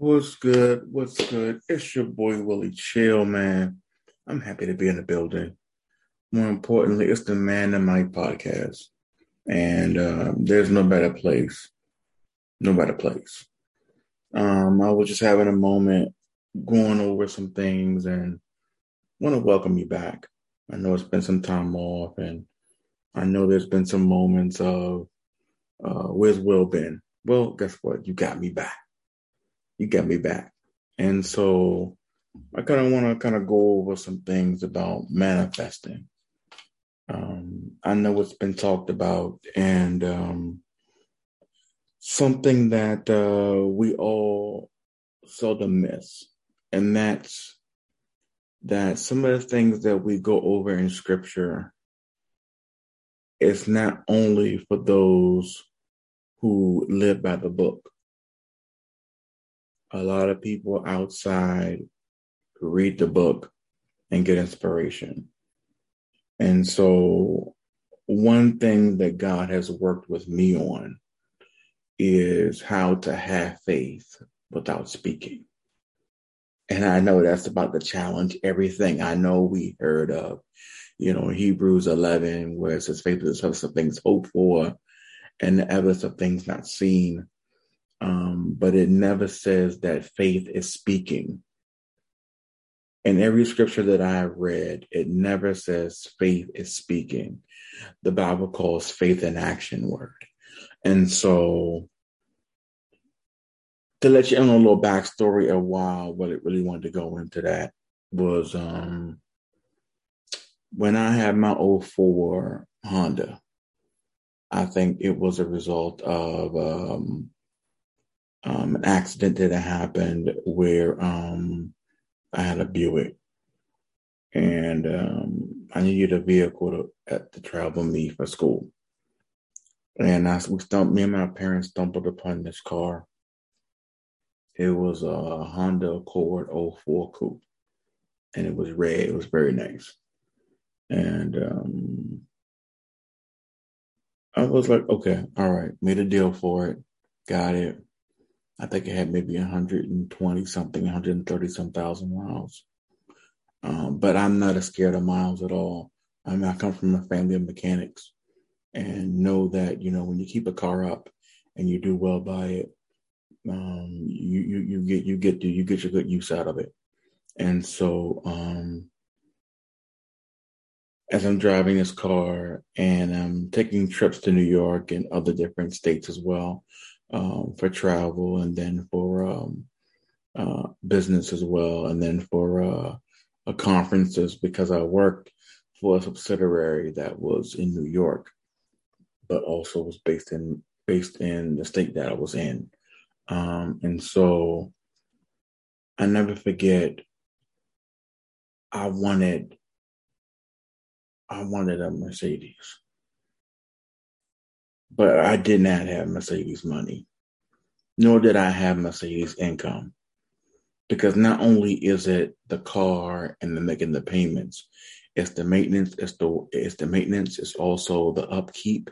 What's good? What's good? It's your boy Willie Chill, man. I'm happy to be in the building. More importantly, it's the Man and My podcast. And uh, there's no better place. No better place. Um, I was just having a moment going over some things and want to welcome you back. I know it's been some time off, and I know there's been some moments of uh, where's Will been? Well, guess what? You got me back. You got me back. And so I kind of want to kind of go over some things about manifesting. Um, I know it's been talked about, and um, something that uh, we all seldom miss, and that's that some of the things that we go over in scripture is not only for those who live by the book. A lot of people outside read the book and get inspiration. And so, one thing that God has worked with me on is how to have faith without speaking. And I know that's about the challenge everything I know we heard of, you know, Hebrews 11, where it says faith is of things hoped for and the evidence of things not seen. Um, but it never says that faith is speaking. In every scripture that I have read, it never says faith is speaking. The Bible calls faith an action word. And so to let you in on a little backstory of why what it really wanted to go into that was um when I had my 04 Honda, I think it was a result of um, um, an accident that happened where um, I had a Buick and um, I needed a vehicle to, to travel me for school. And I, we stumbled, me and my parents stumbled upon this car. It was a Honda Accord 04 Coupe, and it was red. It was very nice. And um, I was like, okay, all right, made a deal for it, got it. I think it had maybe 120 something, 130 some thousand miles. Um, but I'm not as scared of miles at all. I mean, I come from a family of mechanics and know that, you know, when you keep a car up and you do well by it, um, you, you, you get, you get to, you get your good use out of it. And so, um, as I'm driving this car and I'm taking trips to New York and other different states as well um, for travel and then for um, uh, business as well, and then for uh, conferences because I worked for a subsidiary that was in New York, but also was based in based in the state that I was in, um, and so I never forget. I wanted I wanted a Mercedes. But I did not have Mercedes money, nor did I have Mercedes income. Because not only is it the car and the making the payments, it's the maintenance, it's the it's the maintenance, it's also the upkeep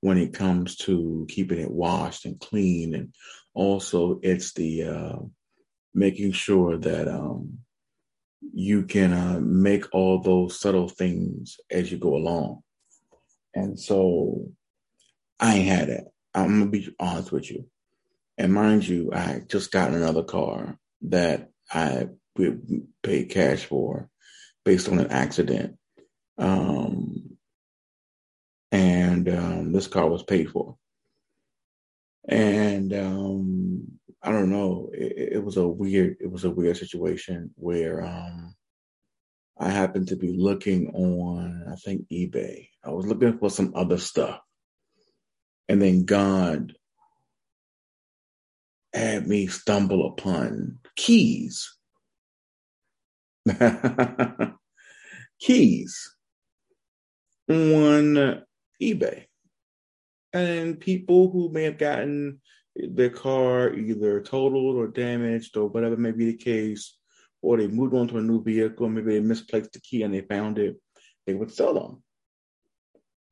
when it comes to keeping it washed and clean and also it's the uh, making sure that um, you can uh, make all those subtle things as you go along. And so I ain't had it. I'm gonna be honest with you. And mind you, I just got another car that I paid cash for based on an accident. Um, and um, this car was paid for. And um, I don't know. It, it, was a weird. It was a weird situation where um, I happened to be looking on. I think eBay. I was looking for some other stuff, and then God had me stumble upon keys. keys on eBay. And people who may have gotten their car either totaled or damaged or whatever may be the case, or they moved on to a new vehicle, maybe they misplaced the key and they found it, they would sell them.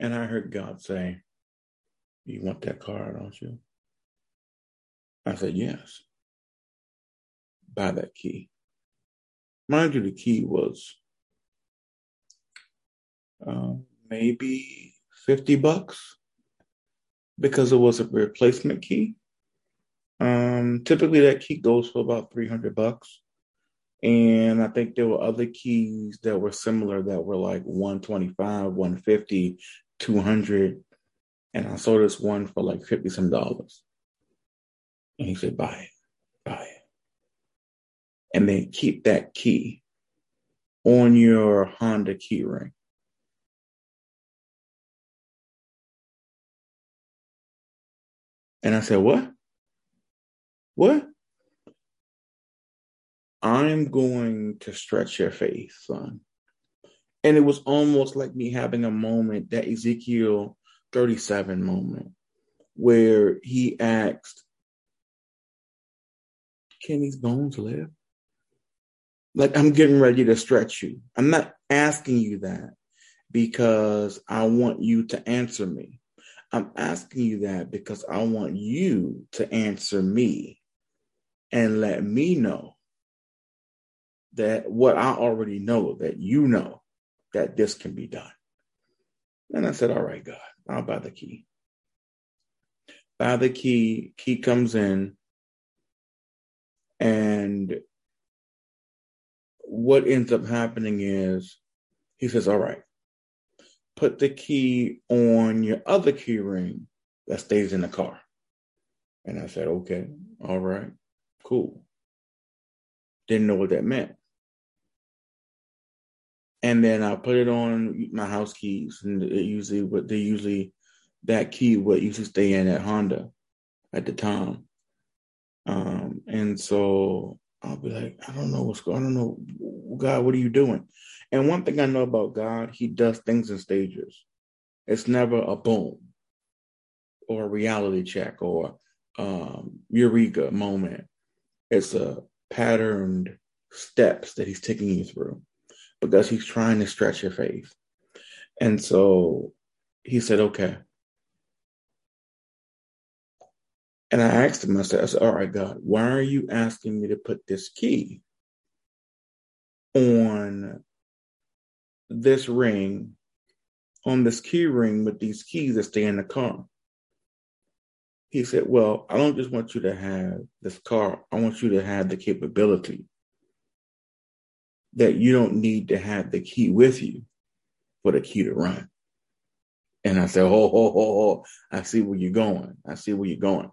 And I heard God say, You want that car, don't you? I said, Yes. buy that key. Mind you, the key was uh, maybe 50 bucks because it was a replacement key. Um, typically, that key goes for about 300 bucks. And I think there were other keys that were similar that were like 125, 150, 200. And I saw this one for like 50 some dollars. And he said, buy it, buy it. And then keep that key on your Honda key ring. And I said, What? What? I'm going to stretch your faith, son. And it was almost like me having a moment, that Ezekiel 37 moment, where he asked, Can these bones live? Like, I'm getting ready to stretch you. I'm not asking you that because I want you to answer me. I'm asking you that because I want you to answer me and let me know that what I already know, that you know that this can be done. And I said, All right, God, I'll buy the key. Buy the key, key comes in, and what ends up happening is he says, All right, put the key on your other key ring that stays in the car. And I said, Okay, all right, cool. Didn't know what that meant. And then I put it on my house keys, and it usually what they usually that key would usually stay in at Honda at the time. Um, and so I'll be like, I don't know what's going. I don't know, God, what are you doing? And one thing I know about God, He does things in stages. It's never a boom or a reality check or um, eureka moment. It's a patterned steps that He's taking you through because He's trying to stretch your faith. And so He said, okay. And I asked him, I said, I said, all right, God, why are you asking me to put this key on this ring, on this key ring with these keys that stay in the car? He said, well, I don't just want you to have this car. I want you to have the capability that you don't need to have the key with you for the key to run. And I said, oh, oh, oh, oh, I see where you're going. I see where you're going.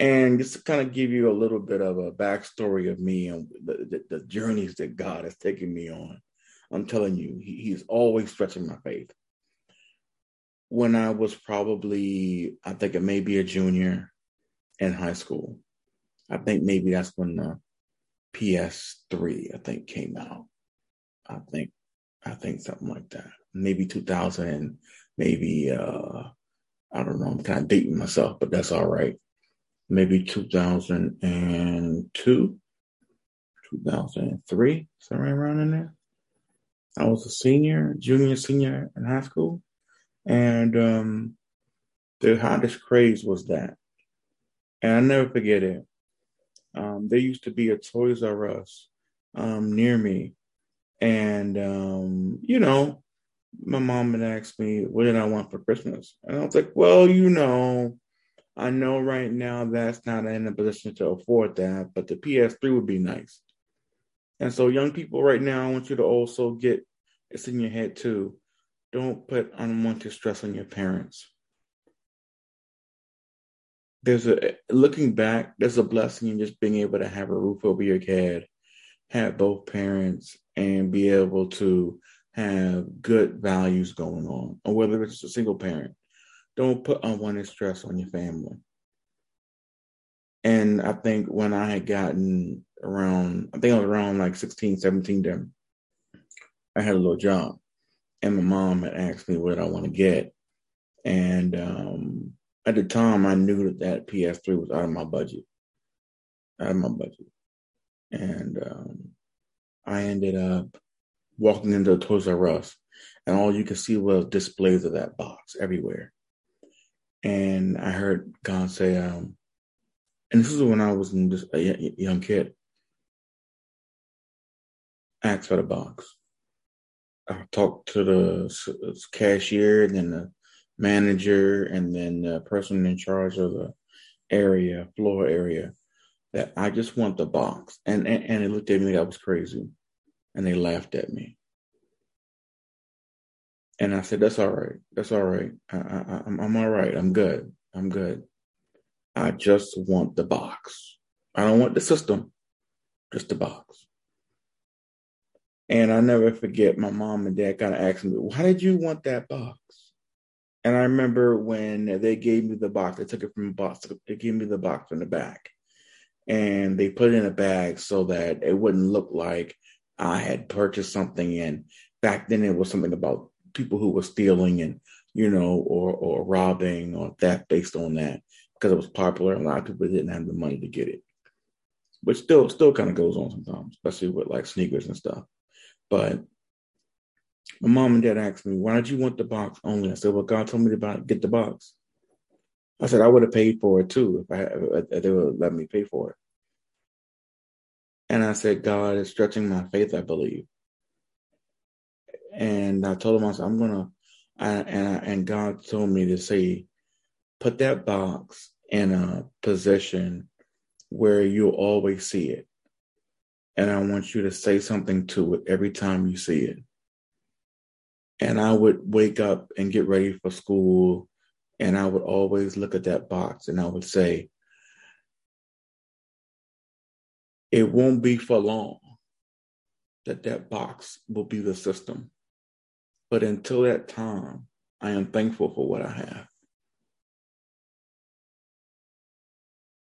And just to kind of give you a little bit of a backstory of me and the, the, the journeys that God has taken me on, I'm telling you, he, He's always stretching my faith. When I was probably, I think it may be a junior in high school, I think maybe that's when the PS3, I think, came out. I think, I think something like that. Maybe 2000, maybe, uh, I don't know, I'm kind of dating myself, but that's all right maybe 2002, 2003, somewhere around in there. I was a senior, junior, senior in high school. And um, the hottest craze was that. And I never forget it. Um, there used to be a Toys R Us um, near me. And, um, you know, my mom had asked me, what did I want for Christmas? And I was like, well, you know, I know right now that's not in a position to afford that, but the PS3 would be nice. And so, young people, right now, I want you to also get it's in your head too. Don't put unwanted stress on your parents. There's a looking back, there's a blessing in just being able to have a roof over your head, have both parents, and be able to have good values going on, or whether it's a single parent don't put unwanted stress on your family. And I think when I had gotten around, I think I was around like 16, 17 then, I had a little job. And my mom had asked me what I want to get. And um, at the time, I knew that that PS3 was out of my budget, out of my budget. And um, I ended up walking into Toys R Us, and all you could see was displays of that box everywhere and I heard God say, um, and this is when I was just a young kid. asked for the box. I talked to the cashier and then the manager and then the person in charge of the area, floor area, that I just want the box. And, and, and they looked at me like I was crazy and they laughed at me. And I said, that's all right. That's all right. I, I, I'm, I'm all right. I'm good. I'm good. I just want the box. I don't want the system, just the box. And I never forget my mom and dad kind of asked me, why did you want that box? And I remember when they gave me the box, they took it from a box, they gave me the box from the back. And they put it in a bag so that it wouldn't look like I had purchased something. And back then it was something about people who were stealing and, you know, or or robbing or theft based on that because it was popular. A lot of people didn't have the money to get it. But still still kind of goes on sometimes, especially with like sneakers and stuff. But my mom and dad asked me, why did you want the box only? I said, well, God told me to buy, get the box. I said, I would have paid for it too if I if they would let me pay for it. And I said, God is stretching my faith, I believe. And I told him, I said, I'm gonna, and I, and God told me to say, put that box in a position where you'll always see it and I want you to say something to it every time you see it. And I would wake up and get ready for school, and I would always look at that box and I would say, It won't be for long that that box will be the system. But until that time, I am thankful for what I have.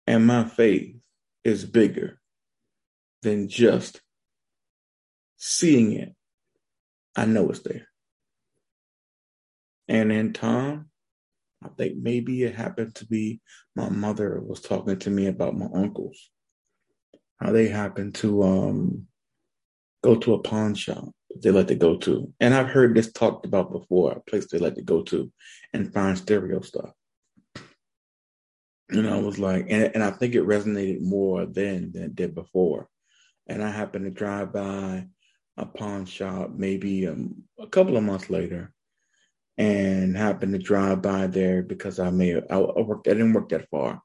And my faith is bigger than just seeing it. I know it's there. And in time, I think maybe it happened to be my mother was talking to me about my uncles, how they happened to um, go to a pawn shop they like to go to. And I've heard this talked about before, a place they like to go to and find stereo stuff. And I was like, and, and I think it resonated more then than it did before and I happened to drive by a pawn shop maybe um, a couple of months later and happened to drive by there because I may I, worked I didn't work that far.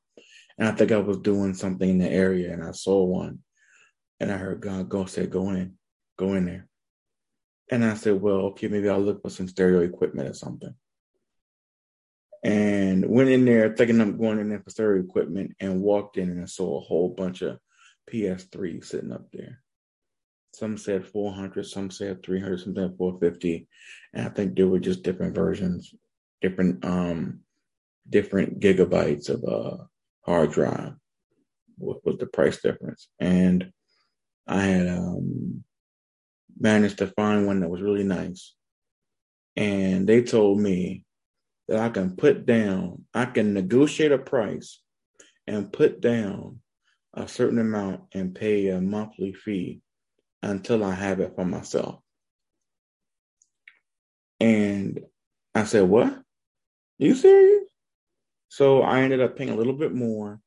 And I think I was doing something in the area and I saw one. And I heard God go say go in go in there. And I said well okay maybe I'll look for some stereo equipment or something. And went in there thinking I'm going in there for stereo equipment and walked in and I saw a whole bunch of PS3 sitting up there. Some said 400, some said 300, some said 450, and I think there were just different versions, different um, different gigabytes of uh hard drive. What was the price difference? And I had um managed to find one that was really nice, and they told me that I can put down, I can negotiate a price and put down a certain amount and pay a monthly fee until I have it for myself. And I said, What? You serious? So I ended up paying a little bit more.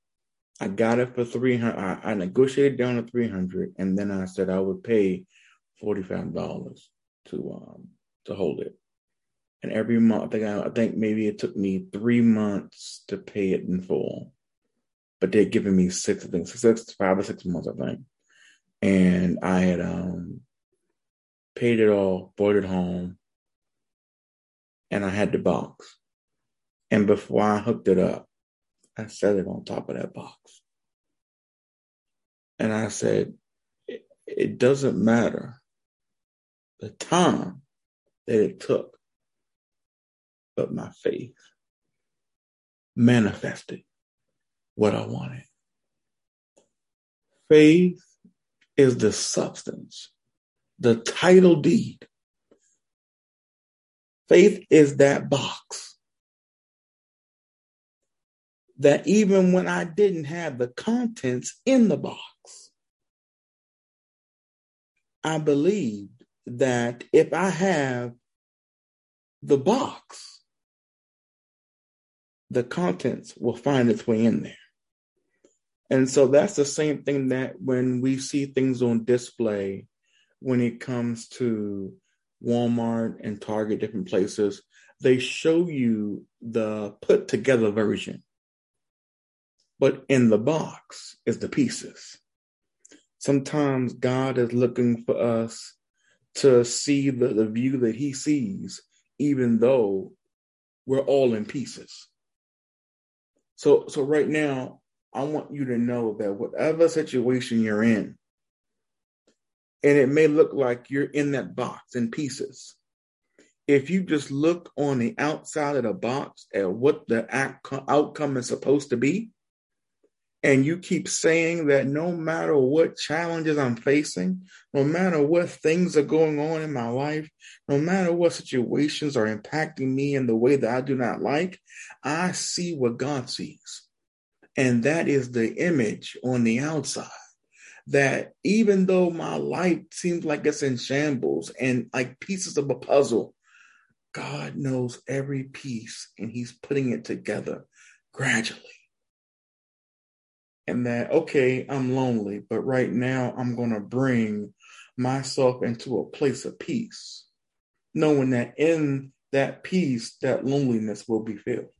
I got it for 300. I, I negotiated down to 300 and then I said I would pay $45 to um to hold it. And every month, I think I, I think maybe it took me three months to pay it in full but they're giving me six, I think six, five or six months, I think. And I had um paid it all, bought it home, and I had the box. And before I hooked it up, I set it on top of that box. And I said, it, it doesn't matter the time that it took, but my faith manifested what I wanted. Faith is the substance, the title deed. Faith is that box that even when I didn't have the contents in the box, I believed that if I have the box, the contents will find its way in there. And so that's the same thing that when we see things on display when it comes to Walmart and Target, different places, they show you the put together version. But in the box is the pieces. Sometimes God is looking for us to see the, the view that He sees, even though we're all in pieces. So, so right now, I want you to know that whatever situation you're in, and it may look like you're in that box in pieces. If you just look on the outside of the box at what the outcome is supposed to be, and you keep saying that no matter what challenges I'm facing, no matter what things are going on in my life, no matter what situations are impacting me in the way that I do not like, I see what God sees. And that is the image on the outside that even though my life seems like it's in shambles and like pieces of a puzzle, God knows every piece and He's putting it together gradually. And that, okay, I'm lonely, but right now I'm going to bring myself into a place of peace, knowing that in that peace, that loneliness will be filled.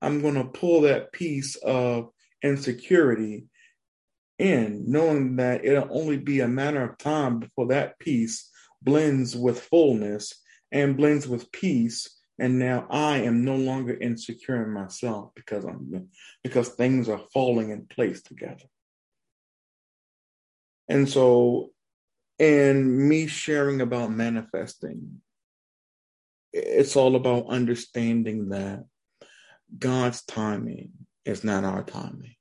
I'm going to pull that piece of insecurity in, knowing that it'll only be a matter of time before that peace blends with fullness and blends with peace. And now I am no longer insecure in myself because I'm because things are falling in place together. And so in me sharing about manifesting, it's all about understanding that God's timing is not our timing.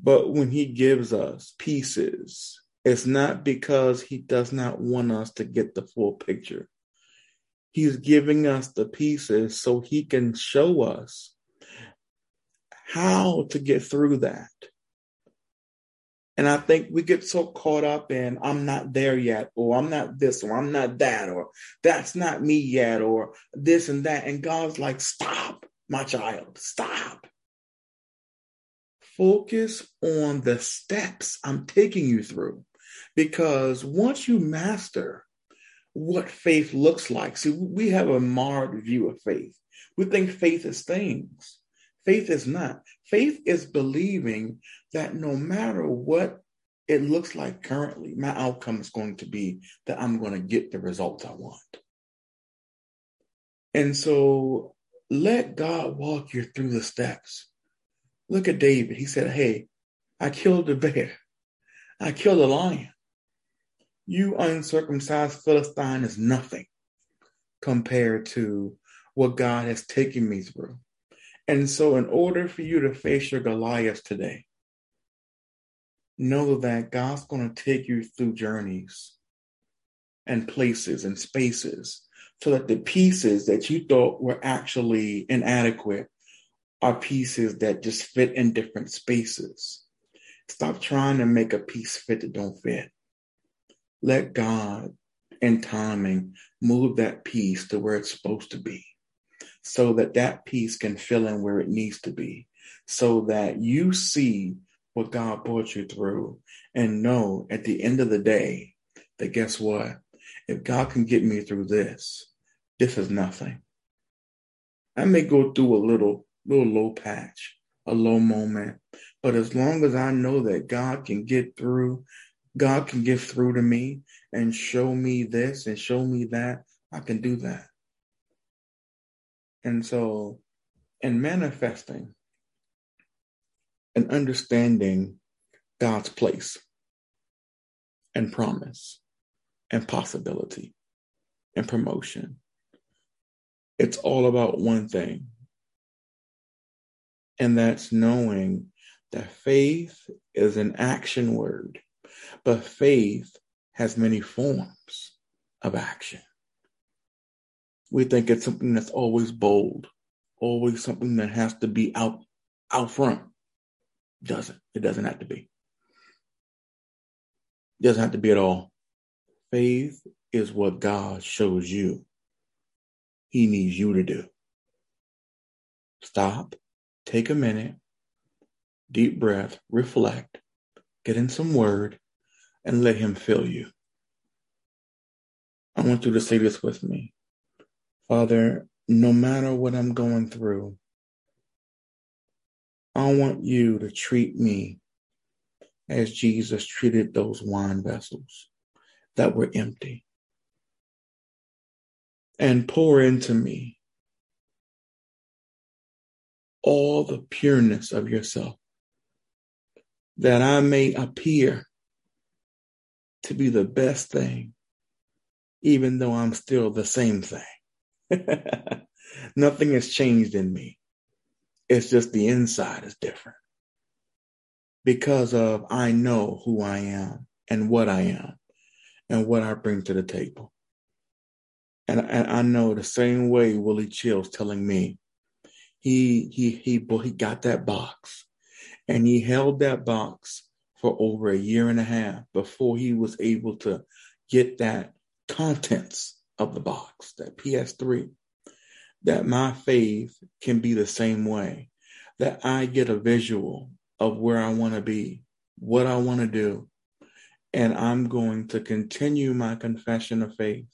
But when he gives us pieces, it's not because he does not want us to get the full picture. He's giving us the pieces so he can show us how to get through that. And I think we get so caught up in, I'm not there yet, or I'm not this, or I'm not that, or that's not me yet, or this and that. And God's like, stop, my child, stop focus on the steps I'm taking you through. Because once you master what faith looks like, see, we have a marred view of faith. We think faith is things. Faith is not. Faith is believing that no matter what it looks like currently, my outcome is going to be that I'm going to get the results I want. And so let God walk you through the steps. Look at David. He said, Hey, I killed the bear. I killed a lion. You uncircumcised Philistine is nothing compared to what God has taken me through. And so, in order for you to face your Goliath today, know that God's going to take you through journeys and places and spaces so that the pieces that you thought were actually inadequate are pieces that just fit in different spaces. Stop trying to make a piece fit that don't fit. Let God and timing move that piece to where it's supposed to be so that that piece can fill in where it needs to be so that you see what God brought you through and know at the end of the day that guess what? If God can get me through this, this is nothing. I may go through a little little low patch, a low moment. But as long as I know that God can get through, God can get through to me and show me this and show me that, I can do that. And so, in manifesting and understanding God's place and promise and possibility and promotion, it's all about one thing and that's knowing that faith is an action word, but faith has many forms of action. We think it's something that's always bold, always something that has to be out out front. Doesn't. It doesn't have to be. Doesn't have to be at all. Faith is what God shows you. He needs you to do. Stop take a minute, deep breath, reflect, get in some word, and let him fill you. I want you to say this with me. Father, no matter what I'm going through, I want you to treat me as Jesus treated those wine vessels that were empty and pour into me all the pureness of yourself that I may appear to be the best thing, even though I'm still the same thing. Nothing has changed in me. It's just the inside is different because of I know who I am and what I am and what I bring to the table. And, and I know the same way Willie Chill's telling me, he he he he got that box and he held that box for over a year and a half before he was able to get that contents of the box, that PS3. That my faith can be the same way, that I get a visual of where I want to be, what I want to do, and I'm going to continue my confession of faith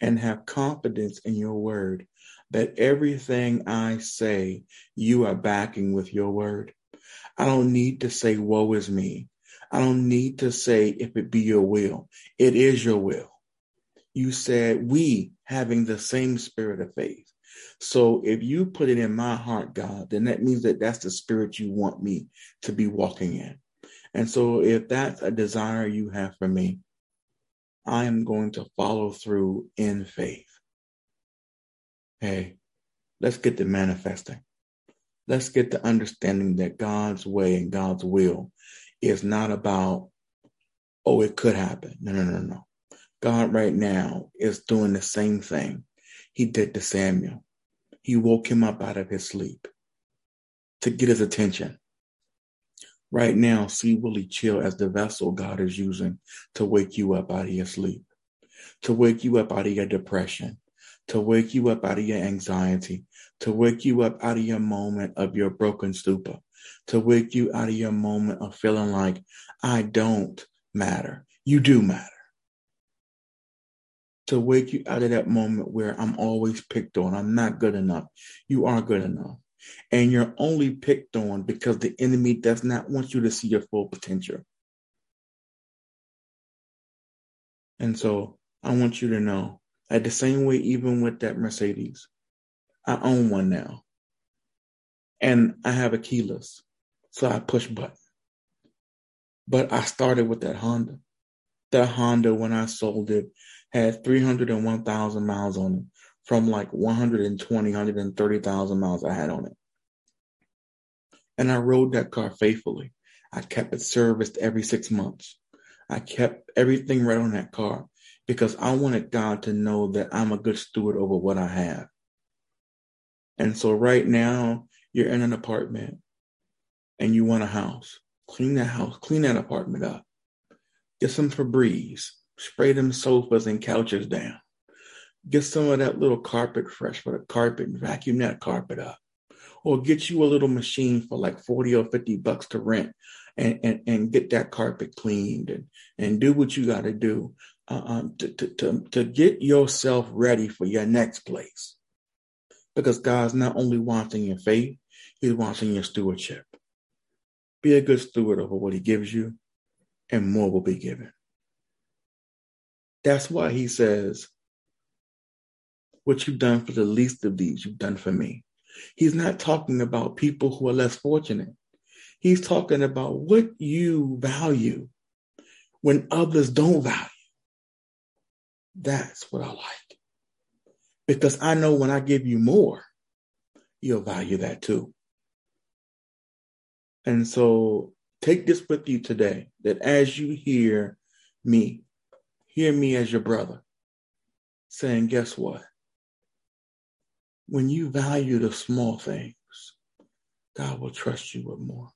and have confidence in your word that everything I say, you are backing with your word. I don't need to say, woe is me. I don't need to say, if it be your will. It is your will. You said, we having the same spirit of faith. So if you put it in my heart, God, then that means that that's the spirit you want me to be walking in. And so if that's a desire you have for me, I am going to follow through in faith. Hey, let's get to manifesting. Let's get to understanding that God's way and God's will is not about, oh, it could happen. No, no, no, no. God right now is doing the same thing he did to Samuel. He woke him up out of his sleep to get his attention. Right now, see Willie Chill as the vessel God is using to wake you up out of your sleep, to wake you up out of your depression, to wake you up out of your anxiety, to wake you up out of your moment of your broken stupor, to wake you out of your moment of feeling like, I don't matter. You do matter. To wake you out of that moment where I'm always picked on. I'm not good enough. You are good enough. And you're only picked on because the enemy does not want you to see your full potential. And so I want you to know at the same way, even with that Mercedes, I own one now. And I have a keyless. So I push button. But I started with that Honda. That Honda, when I sold it, had 301,000 miles on it from like 120, 130,000 miles I had on it. And I rode that car faithfully. I kept it serviced every six months. I kept everything right on that car because I wanted God to know that I'm a good steward over what I have. And so right now, you're in an apartment and you want a house. Clean that house, clean that apartment up. Get some Febreze, spray them sofas and couches down. Get some of that little carpet fresh for the carpet and vacuum that carpet up. Or get you a little machine for like 40 or 50 bucks to rent and, and, and get that carpet cleaned and, and do what you got to do uh, um, to, to, to, to get yourself ready for your next place. Because God's not only wanting your faith, He's wanting your stewardship. Be a good steward over what He gives you, and more will be given. That's why He says, What you've done for the least of these, you've done for me. He's not talking about people who are less fortunate. He's talking about what you value when others don't value. That's what I like. Because I know when I give you more, you'll value that too. And so take this with you today that as you hear me, hear me as your brother saying, guess what? When you value the small things, God will trust you with more.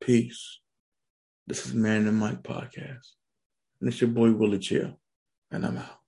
Peace. This is Man and Mike podcast. And it's your boy Willie Chill. And I'm out.